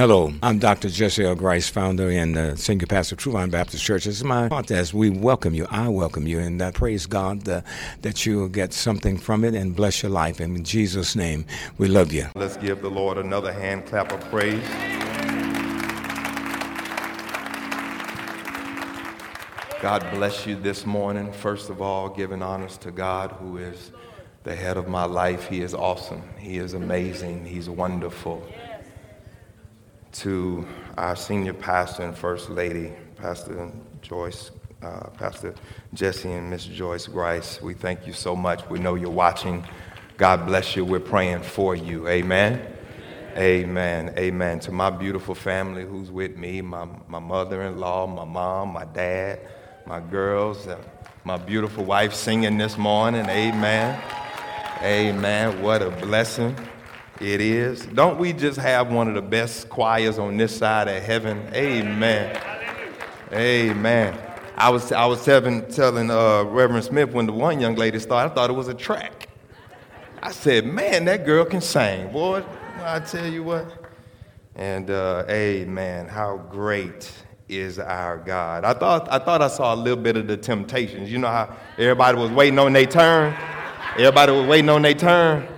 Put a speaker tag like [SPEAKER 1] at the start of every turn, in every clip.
[SPEAKER 1] Hello, I'm Dr. Jesse L. Grice, founder and uh, senior pastor of True Vine Baptist Church. This is my podcast. We welcome you. I welcome you, and I praise God uh, that you will get something from it and bless your life. In Jesus' name, we love you.
[SPEAKER 2] Let's give the Lord another hand clap of praise. God bless you this morning. First of all, giving honors to God, who is the head of my life. He is awesome. He is amazing. He's wonderful to our senior pastor and first lady, Pastor Joyce, uh, Pastor Jesse and Miss Joyce Grice. We thank you so much. We know you're watching. God bless you. We're praying for you. Amen. Amen. Amen. To my beautiful family who's with me, my, my mother in law, my mom, my dad, my girls, uh, my beautiful wife singing this morning. Amen. Amen. What a blessing. It is. Don't we just have one of the best choirs on this side of heaven? Amen. Amen. I was, I was telling, telling uh, Reverend Smith when the one young lady started, I thought it was a track. I said, man, that girl can sing. Boy, I tell you what. And uh, amen. How great is our God. I thought, I thought I saw a little bit of the temptations. You know how everybody was waiting on their turn? Everybody was waiting on their turn.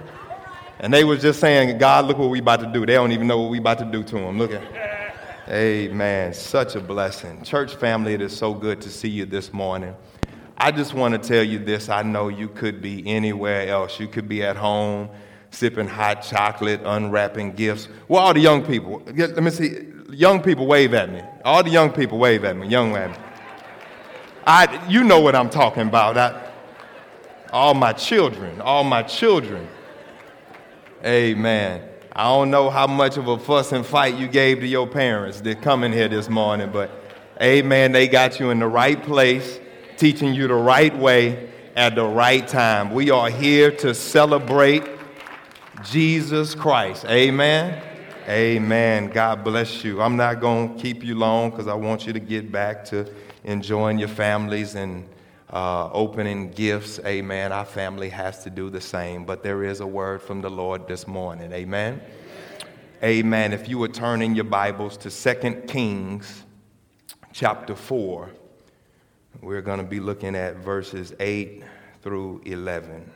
[SPEAKER 2] And they was just saying, God, look what we about to do. They don't even know what we about to do to them. Look at Amen. Such a blessing. Church family, it is so good to see you this morning. I just want to tell you this. I know you could be anywhere else. You could be at home sipping hot chocolate, unwrapping gifts. Well, all the young people, let me see. Young people wave at me. All the young people wave at me. Young at me. I, you know what I'm talking about. I, all my children, all my children. Amen. I don't know how much of a fuss and fight you gave to your parents that come in here this morning, but amen, they got you in the right place, teaching you the right way at the right time. We are here to celebrate Jesus Christ. Amen. Amen. God bless you. I'm not going to keep you long because I want you to get back to enjoying your families and uh, opening gifts. Amen. Our family has to do the same, but there is a word from the Lord this morning. Amen. Amen. If you would turn in your Bibles to 2 Kings chapter 4, we're going to be looking at verses 8 through 11.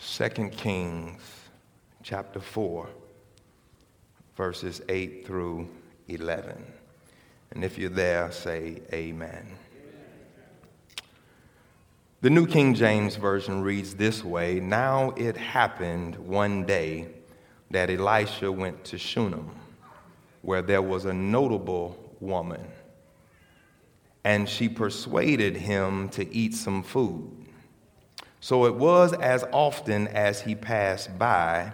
[SPEAKER 2] 2 Kings chapter 4, verses 8 through 11. And if you're there, say amen. The New King James Version reads this way Now it happened one day that Elisha went to Shunem, where there was a notable woman, and she persuaded him to eat some food. So it was as often as he passed by,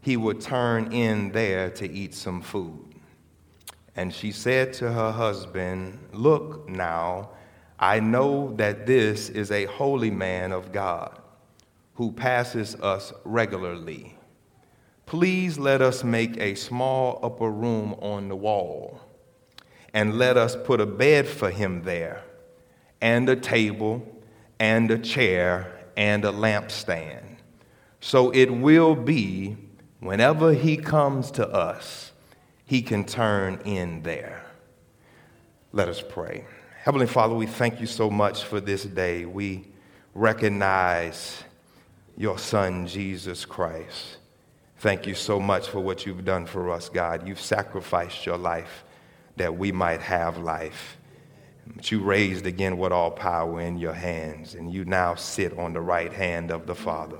[SPEAKER 2] he would turn in there to eat some food. And she said to her husband, Look now, I know that this is a holy man of God who passes us regularly. Please let us make a small upper room on the wall, and let us put a bed for him there, and a table, and a chair, and a lampstand. So it will be whenever he comes to us, he can turn in there. Let us pray. Heavenly Father, we thank you so much for this day. We recognize your Son, Jesus Christ. Thank you so much for what you've done for us, God. You've sacrificed your life that we might have life. But you raised again with all power in your hands, and you now sit on the right hand of the Father,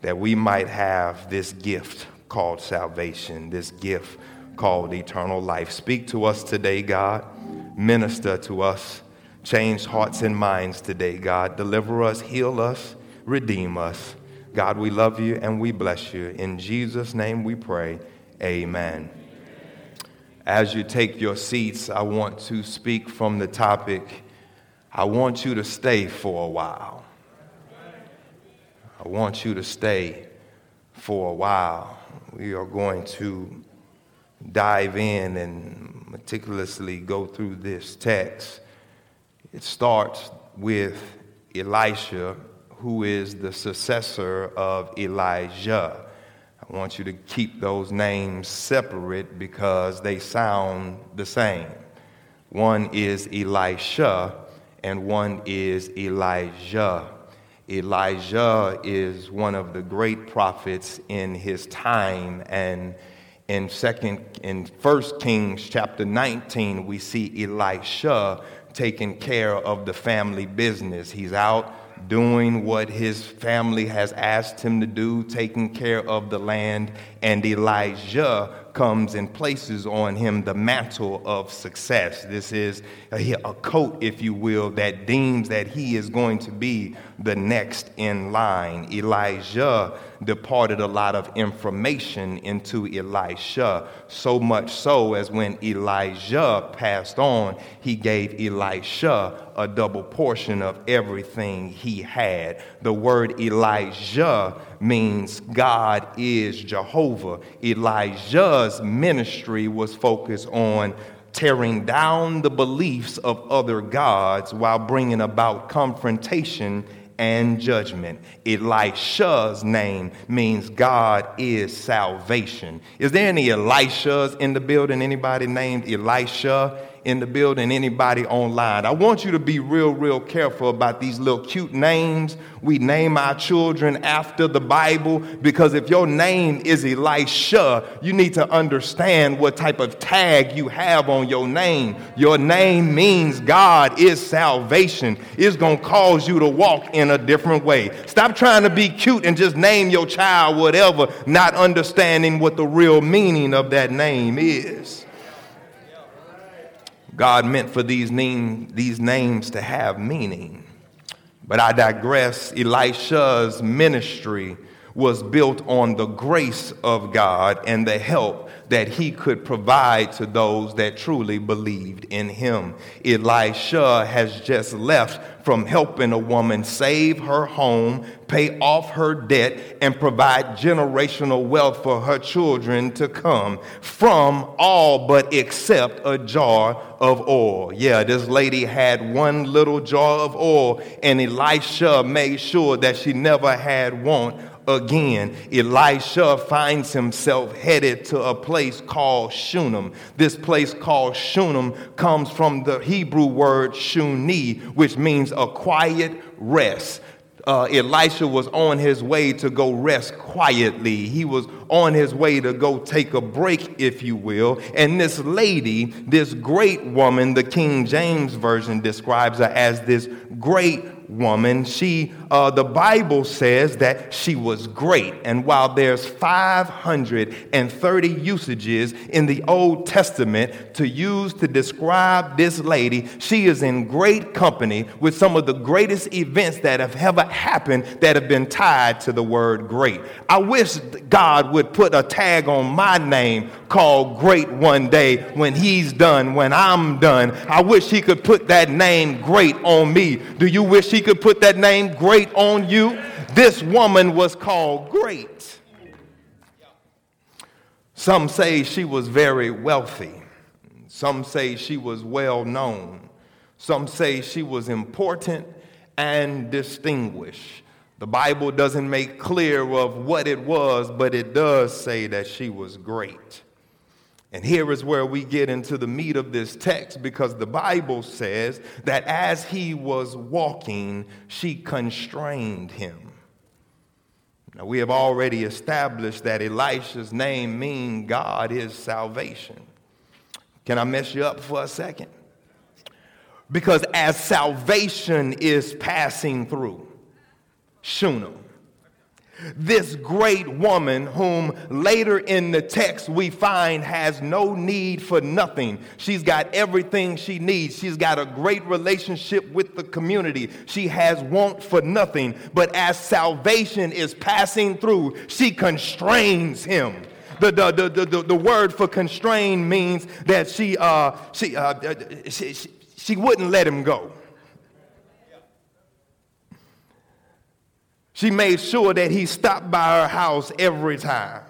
[SPEAKER 2] that we might have this gift called salvation, this gift called eternal life. Speak to us today, God minister to us, change hearts and minds today, God. Deliver us, heal us, redeem us. God, we love you and we bless you. In Jesus' name we pray. Amen. As you take your seats, I want to speak from the topic. I want you to stay for a while. I want you to stay for a while. We are going to dive in and meticulously go through this text, it starts with Elisha, who is the successor of Elijah. I want you to keep those names separate because they sound the same. One is Elisha and one is Elijah. Elijah is one of the great prophets in his time and in second in first kings chapter 19 we see elisha taking care of the family business he's out doing what his family has asked him to do, taking care of the land, and Elijah comes and places on him the mantle of success. This is a, a, coat, if you will, that deems that he is going to be the next in line. Elijah departed a lot of information into Elisha, so much so as when Elijah passed on, he gave Elisha a double portion of everything he had. The word Elijah means God is Jehovah. Elijah's ministry was focused on tearing down the beliefs of other gods while bringing about confrontation and judgment. Elisha's name means God is salvation. Is there any Elishas in the building? Anybody named Elisha? In the building, anybody online. I want you to be real, real careful about these little cute names. We name our children after the Bible because if your name is Elisha, you need to understand what type of tag you have on your name. Your name means God is salvation. It's going to cause you to walk in a different way. Stop trying to be cute and just name your child whatever, not understanding what the real meaning of that name is. God meant for these, name, these names to have meaning. But I digress. Elisha's ministry was built on the grace of God and the help that he could provide to those that truly believed in him. Elisha has just left from helping a woman save her home, pay off her debt, and provide generational wealth for her children to come from all but except a jar of oil. Yeah, this lady had one little jar of oil, and Elisha made sure that she never had want again, Elisha finds himself headed to a place called Shunem. This place called Shunem comes from the Hebrew word shuni, which means a quiet rest. Uh, Elisha was on his way to go rest quietly. He was on his way to go take a break, if you will. And this lady, this great woman, the King James Version describes her as this great woman. She, uh, the Bible says that she was great. And while there's 530 usages in the Old Testament to use to describe this lady, she is in great company with some of the greatest events that have ever happened that have been tied to the word great. I wish God would put a tag on my name called great one day when he's done, when I'm done. I wish he could put that name great on me. Do you wish he could put that name great on you. This woman was called great. Some say she was very wealthy. Some say she was well known. Some say she was important and distinguished. The Bible doesn't make clear of what it was, but it does say that she was great. And here is where we get into the meat of this text because the Bible says that as he was walking, she constrained him. Now, we have already established that Elisha's name means God is salvation. Can I mess you up for a second? Because as salvation is passing through Shunem, this great woman, whom later in the text we find has no need for nothing. She's got everything she needs. She's got a great relationship with the community. She has want for nothing. But as salvation is passing through, she constrains him. The, the, the, the, the word for constrain means that she, uh, she, uh, she, she, she wouldn't let him go. She made sure that he stopped by her house every time.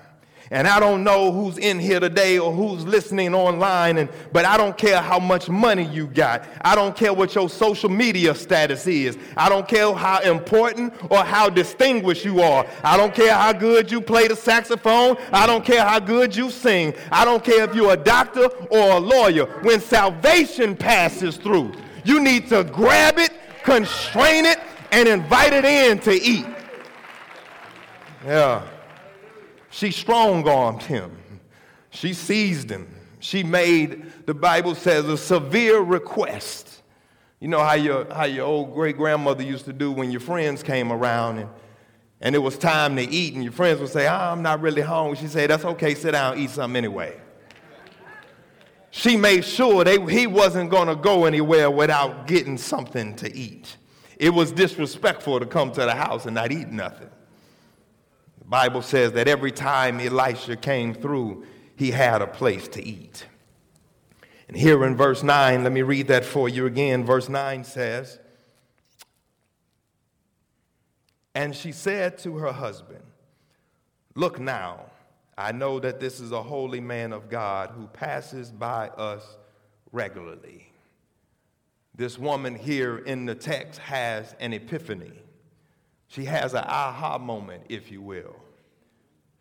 [SPEAKER 2] And I don't know who's in here today or who's listening online, and, but I don't care how much money you got. I don't care what your social media status is. I don't care how important or how distinguished you are. I don't care how good you play the saxophone. I don't care how good you sing. I don't care if you're a doctor or a lawyer. When salvation passes through, you need to grab it, constrain it, and invite it in to eat. Yeah. She strong armed him. She seized him. She made, the Bible says, a severe request. You know how your, how your old great grandmother used to do when your friends came around and, and it was time to eat, and your friends would say, oh, I'm not really hungry. She'd say, That's okay, sit down, eat something anyway. She made sure they, he wasn't going to go anywhere without getting something to eat. It was disrespectful to come to the house and not eat nothing. Bible says that every time Elisha came through, he had a place to eat. And here in verse 9, let me read that for you again. Verse 9 says, And she said to her husband, Look now, I know that this is a holy man of God who passes by us regularly. This woman here in the text has an epiphany. She has an aha moment, if you will.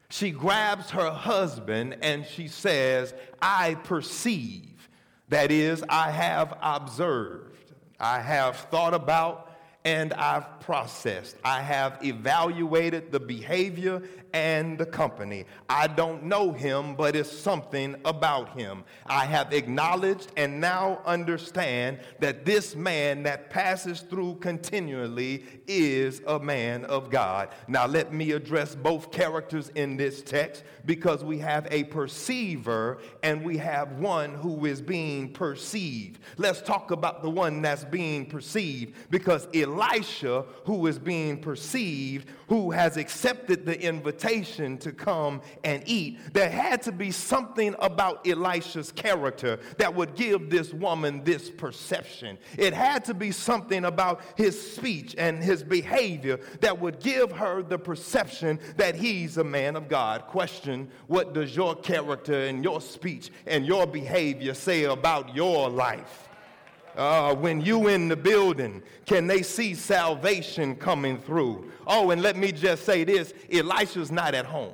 [SPEAKER 2] She grabs her husband and she says, I perceive. That is, I have observed. I have thought about and I've processed. I have evaluated the behavior and the company. I don't know him, but it's something about him. I have acknowledged and now understand that this man that passes through continually is a man of God. Now, let me address both characters in this text because we have a perceiver and we have one who is being perceived. Let's talk about the one that's being perceived because Elisha, who is being perceived, who has accepted the invitation to come and eat, there had to be something about Elisha's character that would give this woman this perception. It had to be something about his speech and his behavior that would give her the perception that he's a man of God. Question What does your character and your speech and your behavior say about your life? Uh, when you in the building, can they see salvation coming through? Oh, and let me just say this Elisha's not at home.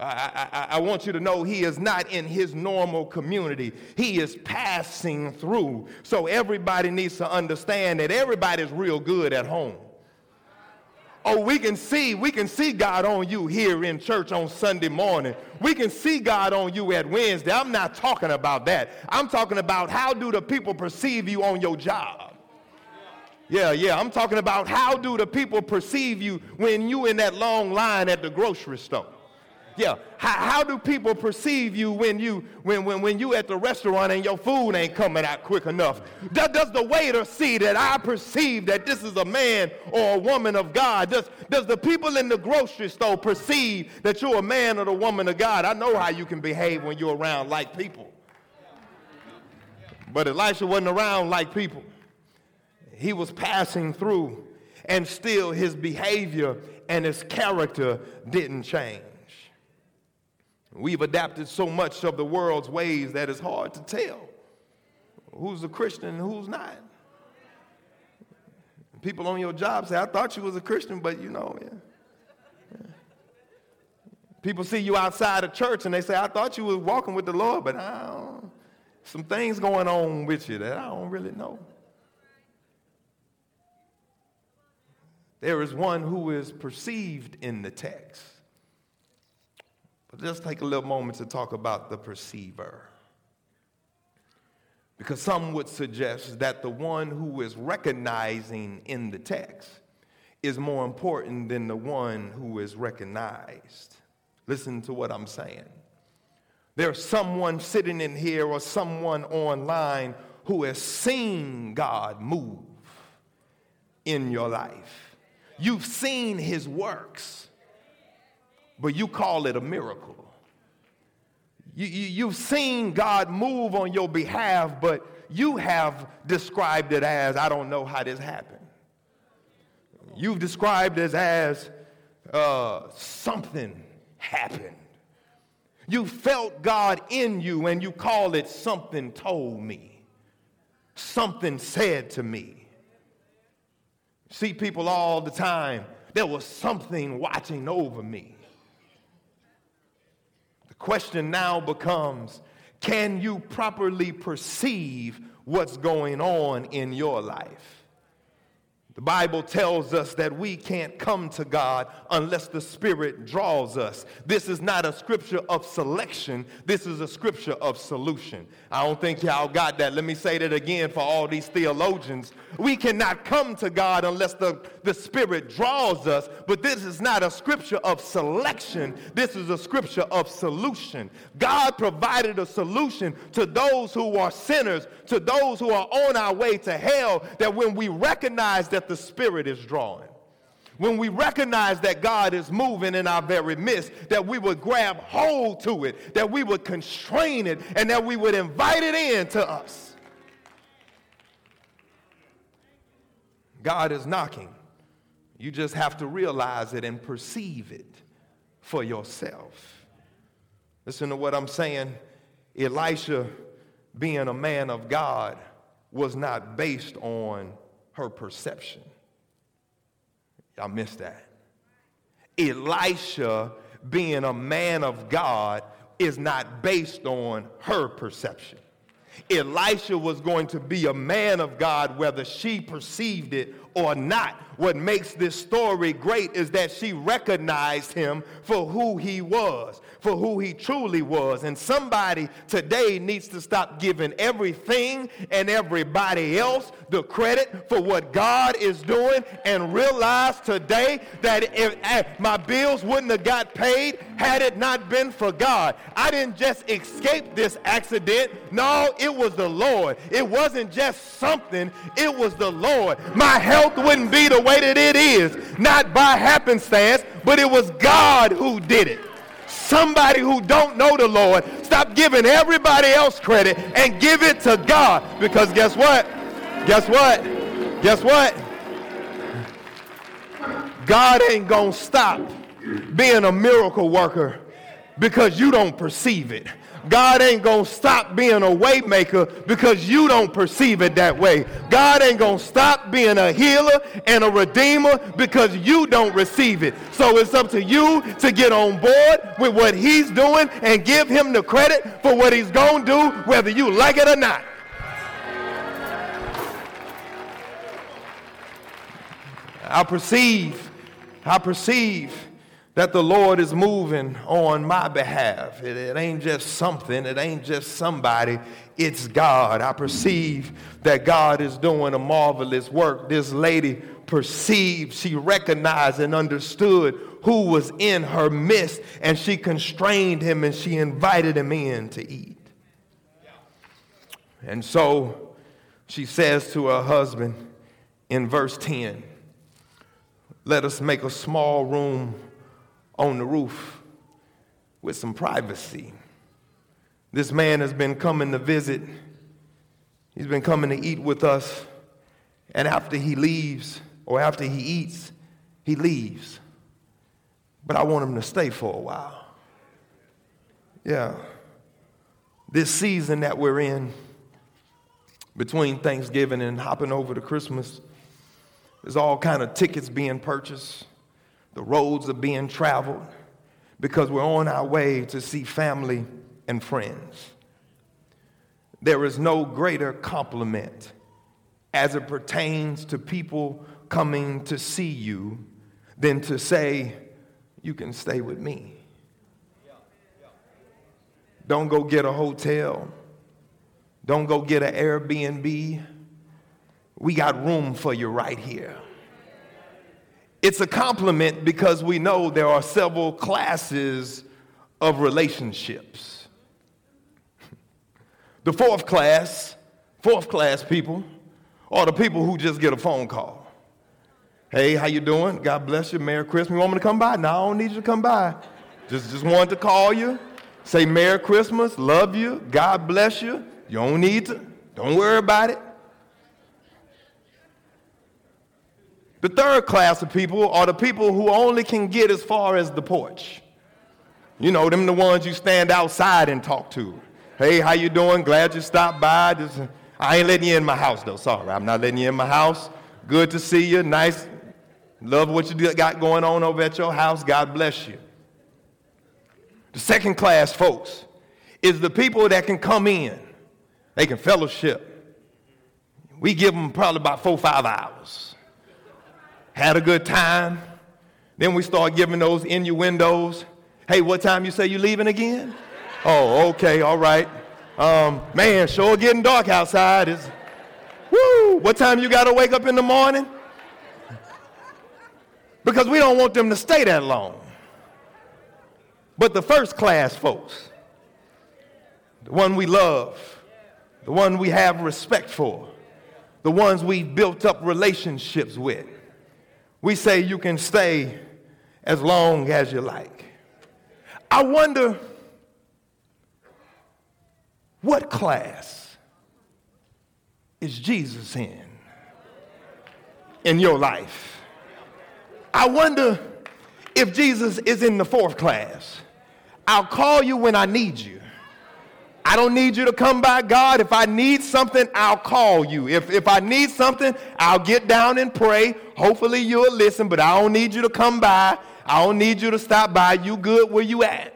[SPEAKER 2] I, I, I, want you to know he is not in his normal community. He is passing through. So everybody needs to understand that everybody's real good at home. Oh, we can see, we can see God on you here in church on Sunday morning. We can see God on you at Wednesday. I'm not talking about that. I'm talking about how do the people perceive you on your job? Yeah, yeah. I'm talking about how do the people perceive you when you in that long line at the grocery store? Yeah. How, how do people perceive you when you when, when, when you at the restaurant and your food ain't coming out quick enough? Does, does the waiter see that I perceive that this is a man or a woman of God? Does, does the people in the grocery store perceive that you're a man or a woman of God? I know how you can behave when you're around like people. But Elisha wasn't around like people. He was passing through, and still his behavior and his character didn't change. We've adapted so much of the world's ways that it's hard to tell who's a Christian and who's not. People on your job say, I thought you was a Christian, but you know, yeah. People see you outside of church and they say, I thought you was walking with the Lord, but I don't, some things going on with you that I don't really know. There is one who is perceived in the text. But let's take a little moment to talk about the perceiver. Because some would suggest that the one who is recognizing in the text is more important than the one who is recognized. Listen to what I'm saying. There's someone sitting in here or someone online who has seen God move in your life. You've seen his works but you call it a miracle. You, you, you've seen God move on your behalf, but you have described it as, I don't know how this happened. You've described it as uh, something happened. You felt God in you and you call it something told me, something said to me. See people all the time, there was something watching over me. Question now becomes can you properly perceive what's going on in your life? The Bible tells us that we can't come to God unless the Spirit draws us. This is not a scripture of selection, this is a scripture of solution. I don't think y'all got that. Let me say that again for all these theologians. We cannot come to God unless the, the Spirit draws us, but this is not a scripture of selection, this is a scripture of solution. God provided a solution to those who are sinners, to those who are on our way to hell, that when we recognize that that the Spirit is drawing. When we recognize that God is moving in our very midst, that we would grab hold to it, that we would constrain it, and that we would invite it in to us. God is knocking. You just have to realize it and perceive it for yourself. Listen to what I'm saying. Elisha, being a man of God, was not based on her perception. Y'all missed that. Elisha, being a man of God, is not based on her perception. Elisha was going to be a man of God whether she perceived it or not. What makes this story great is that she recognized him for who he was, for who he truly was. And somebody today needs to stop giving everything and everybody else the credit for what God is doing and realize today that if, if my bills wouldn't have got paid had it not been for God. I didn't just escape this accident. No, it was the Lord. It wasn't just something, it was the Lord. My health wouldn't be the way that it is, not by happenstance, but it was God who did it. Somebody who don't know the Lord, stop giving everybody else credit and give it to God. Because guess what? Guess what? Guess what? God ain't gonna stop being a miracle worker because you don't perceive it. God ain't gonna stop being a waymaker because you don't perceive it that way. God ain't gonna stop being a healer and a redeemer because you don't receive it. So it's up to you to get on board with what he's doing and give him the credit for what he's gonna do, whether you like it or not. I perceive, I perceive that the Lord is moving on my behalf. It, it, ain't just something, it ain't just somebody, it's God. I perceive that God is doing a marvelous work. This lady perceived, she recognized and understood who was in her midst, and she constrained him and she invited him in to eat. And so she says to her husband in verse 10, Let us make a small room on the roof with some privacy. This man has been coming to visit, he's been coming to eat with us, and after he leaves, or after he eats, he leaves. But I want him to stay for a while. Yeah. This season that we're in, between Thanksgiving and hopping over to Christmas, there's all kind of tickets being purchased the roads are being traveled because we're on our way to see family and friends. There is no greater compliment as it pertains to people coming to see you than to say, You can stay with me. Don't go get a hotel. Don't go get an Airbnb. We got room for you right here. It's a compliment because we know there are several classes of relationships. The fourth class, fourth class people, are the people who just get a phone call. Hey, how you doing? God bless you. Merry Christmas. You want me to come by? No, I don't need you to come by. Just, just wanted to call you, say Merry Christmas, love you, God bless you. You don't need to. Don't worry about it. The third class of people are the people who only can get as far as the porch. You know, them the ones you stand outside and talk to. Hey, how you doing? Glad you stopped by. I ain't letting you in my house though. Sorry, I'm not letting you in my house. Good to see you. Nice. Love what you got going on over at your house. God bless you. The second class folks is the people that can come in. They can fellowship. We give them probably about four, five hours. Had a good time. Then we start giving those innuendos. Hey, what time you say you leaving again? Oh, okay, all right. Um, man, sure getting dark outside. Is woo. What time you got to wake up in the morning? Because we don't want them to stay that long. But the first class folks, the one we love, the one we have respect for, the ones we've built up relationships with, we say you can stay as long as you like. I wonder what class is Jesus in in your life? I wonder if Jesus is in the fourth class. I'll call you when I need you. I don't need you to come by God. If I need something, I'll call you. If, if I need something, I'll get down and pray. Hopefully you'll listen, but I don't need you to come by. I don't need you to stop by. You good where you at.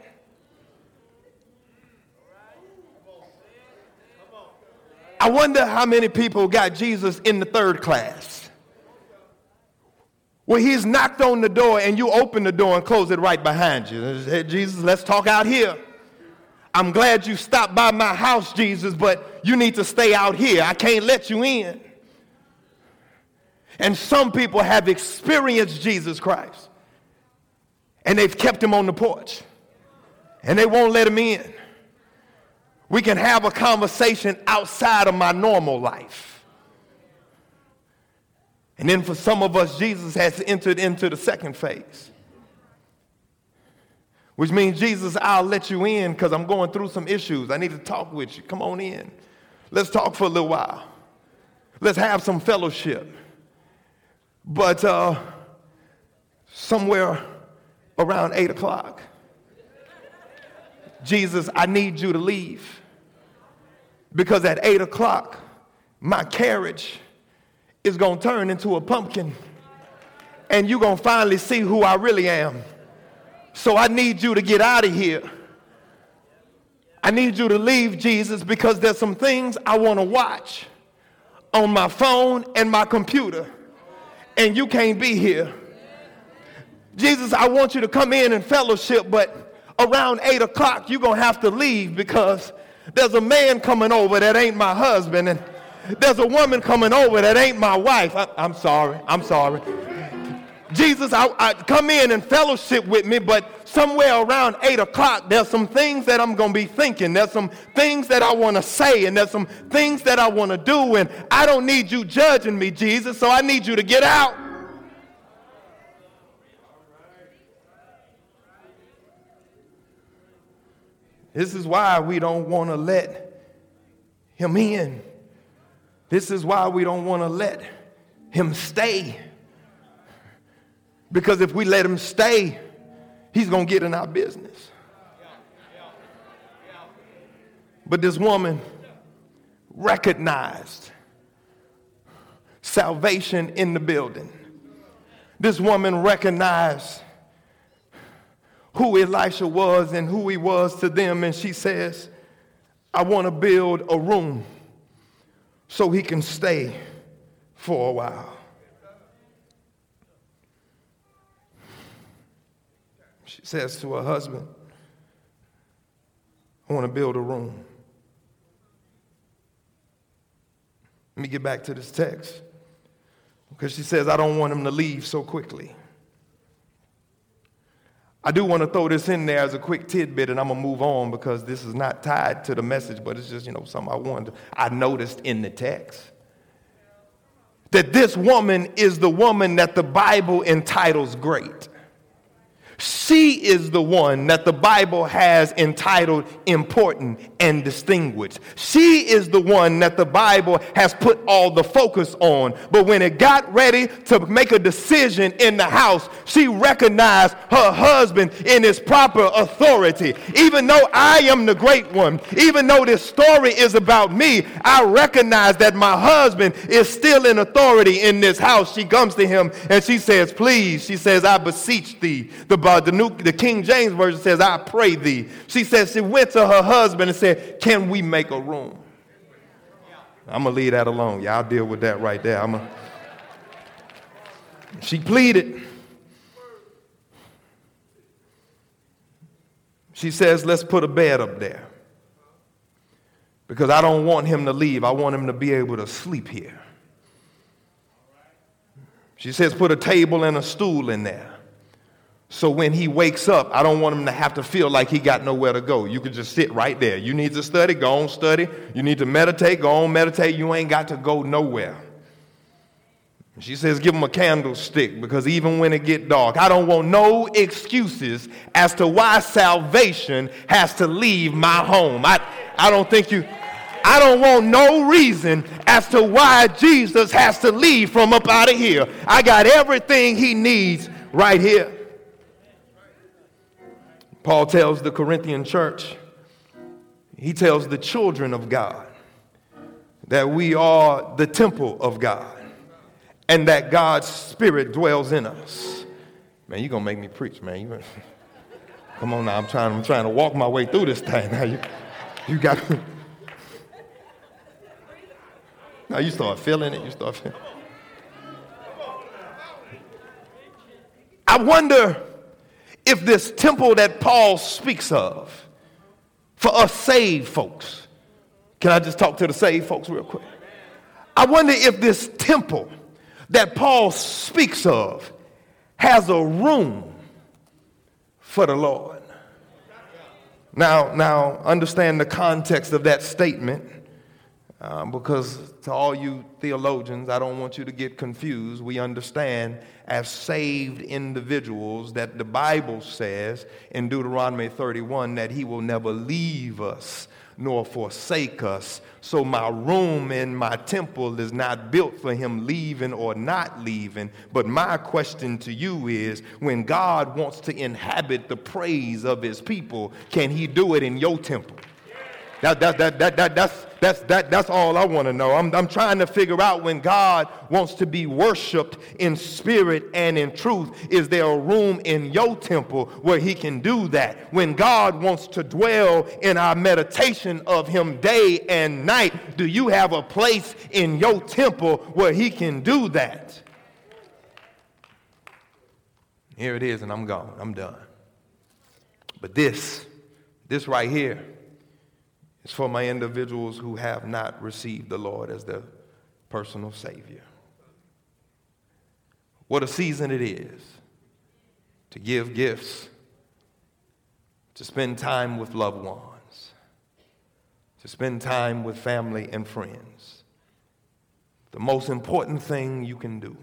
[SPEAKER 2] I wonder how many people got Jesus in the third class. Where he's knocked on the door and you open the door and close it right behind you. Hey, Jesus, let's talk out here. I'm glad you stopped by my house, Jesus, but you need to stay out here. I can't let you in. And some people have experienced Jesus Christ and they've kept him on the porch and they won't let him in. We can have a conversation outside of my normal life. And then for some of us, Jesus has entered into the second phase, which means, Jesus, I'll let you in because I'm going through some issues. I need to talk with you. Come on in. Let's talk for a little while. Let's have some fellowship. But uh, somewhere around 8 o'clock. Jesus, I need you to leave. Because at 8 o'clock, my carriage is going to turn into a pumpkin. And you're going to finally see who I really am. So I need you to get out of here. I need you to leave, Jesus, because there's some things I want to watch on my phone and my computer. And you can't be here. Jesus, I want you to come in and fellowship, but around 8 o'clock, you're going to have to leave because there's a man coming over that ain't my husband, and there's a woman coming over that ain't my wife. I, am sorry, I'm sorry. Jesus, I, I, come in and fellowship with me, but somewhere around 8 o'clock, there's some things that I'm going to be thinking. There's some things that I want to say, and there's some things that I want to do, and I don't need you judging me, Jesus, so I need you to get out. This is why we don't want to let him in. This is why we don't want to let him stay. Because if we let him stay, he's going to get in our business. But this woman recognized salvation in the building. This woman recognized who Elisha was and who he was to them. And she says, I want to build a room so he can stay for a while. Says to her husband, I want to build a room. Let me get back to this text because she says, I don't want him to leave so quickly. I do want to throw this in there as a quick tidbit, and I'm gonna move on because this is not tied to the message, but it's just you know something I wanted. I noticed in the text that this woman is the woman that the Bible entitles great. She is the one that the Bible has entitled important and distinguished. She is the one that the Bible has put all the focus on. But when it got ready to make a decision in the house, she recognized her husband in his proper authority. Even though I am the great one, even though this story is about me, I recognize that my husband is still in authority in this house. She comes to him and she says, Please, she says, I beseech thee. The uh, the, New, the King James Version says, I pray thee. She says she went to her husband and said, Can we make a room? I'm going to leave that alone. Y'all deal with that right there. I'm a... She pleaded. She says, Let's put a bed up there. Because I don't want him to leave. I want him to be able to sleep here. She says, Put a table and a stool in there. So when he wakes up, I don't want him to have to feel like he got nowhere to go. You can just sit right there. You need to study, go on study. You need to meditate, go on meditate. You ain't got to go nowhere. She says, give him a candlestick because even when it get dark, I don't want no excuses as to why salvation has to leave my home. I, I don't think you, I don't want no reason as to why Jesus has to leave from up out of here. I got everything he needs right here. Paul tells the Corinthian church, he tells the children of God that we are the temple of God and that God's spirit dwells in us. Man, you're to make me preach, man. You, come on now, I'm trying, I'm trying to walk my way through this thing. Now you, you got Now you start feeling it, you start feeling I wonder if this temple that Paul speaks of for us saved folks, can I just talk to the saved folks real quick? I wonder if this temple that Paul speaks of has a room for the Lord. Now, now understand the context of that statement um, because to all you theologians, I don't want you to get confused. We understand as saved individuals that the Bible says in Deuteronomy 31 that He will never leave us nor forsake us. So my room in my temple is not built for him leaving or not leaving. But my question to you is when God wants to inhabit the praise of his people, can he do it in your temple? That, that, that, that, that, that's, that's, that, that's all I want to know. I'm, I'm trying to figure out when God wants to be worshiped in spirit and in truth, is there a room in your temple where he can do that? When God wants to dwell in our meditation of him day and night, do you have a place in your temple where he can do that? Here it is, and I'm gone. I'm done. But this, this right here, it's for my individuals who have not received the Lord as their personal Savior. What a season it is to give gifts, to spend time with loved ones, to spend time with family and friends. The most important thing you can do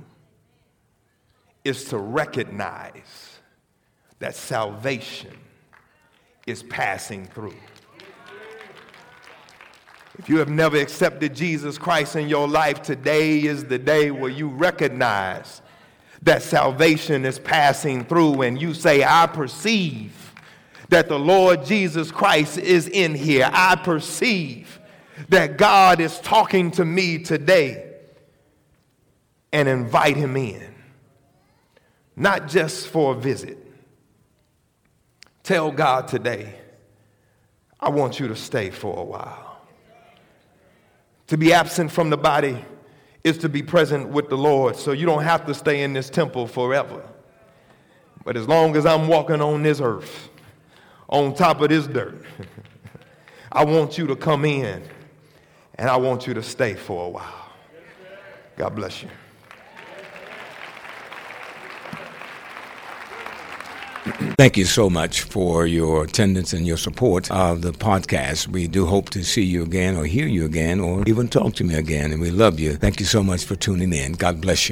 [SPEAKER 2] is to recognize that salvation is passing through. If you have never accepted Jesus Christ in your life, today is the day where you recognize that salvation is passing through and you say, I perceive that the Lord Jesus Christ is in here. I perceive that God is talking to me today and invite him in. Not just for a visit. Tell God today, I want you to stay for a while. To be absent from the body is to be present with the Lord. So you don't have to stay in this temple forever. But as long as I'm walking on this earth, on top of this dirt, I want you to come in and I want you to stay for a while. God bless you.
[SPEAKER 1] Thank you so much for your attendance and your support of the podcast. We do hope to see you again or hear you again or even talk to me again. And we love you. Thank you so much for tuning in. God bless you.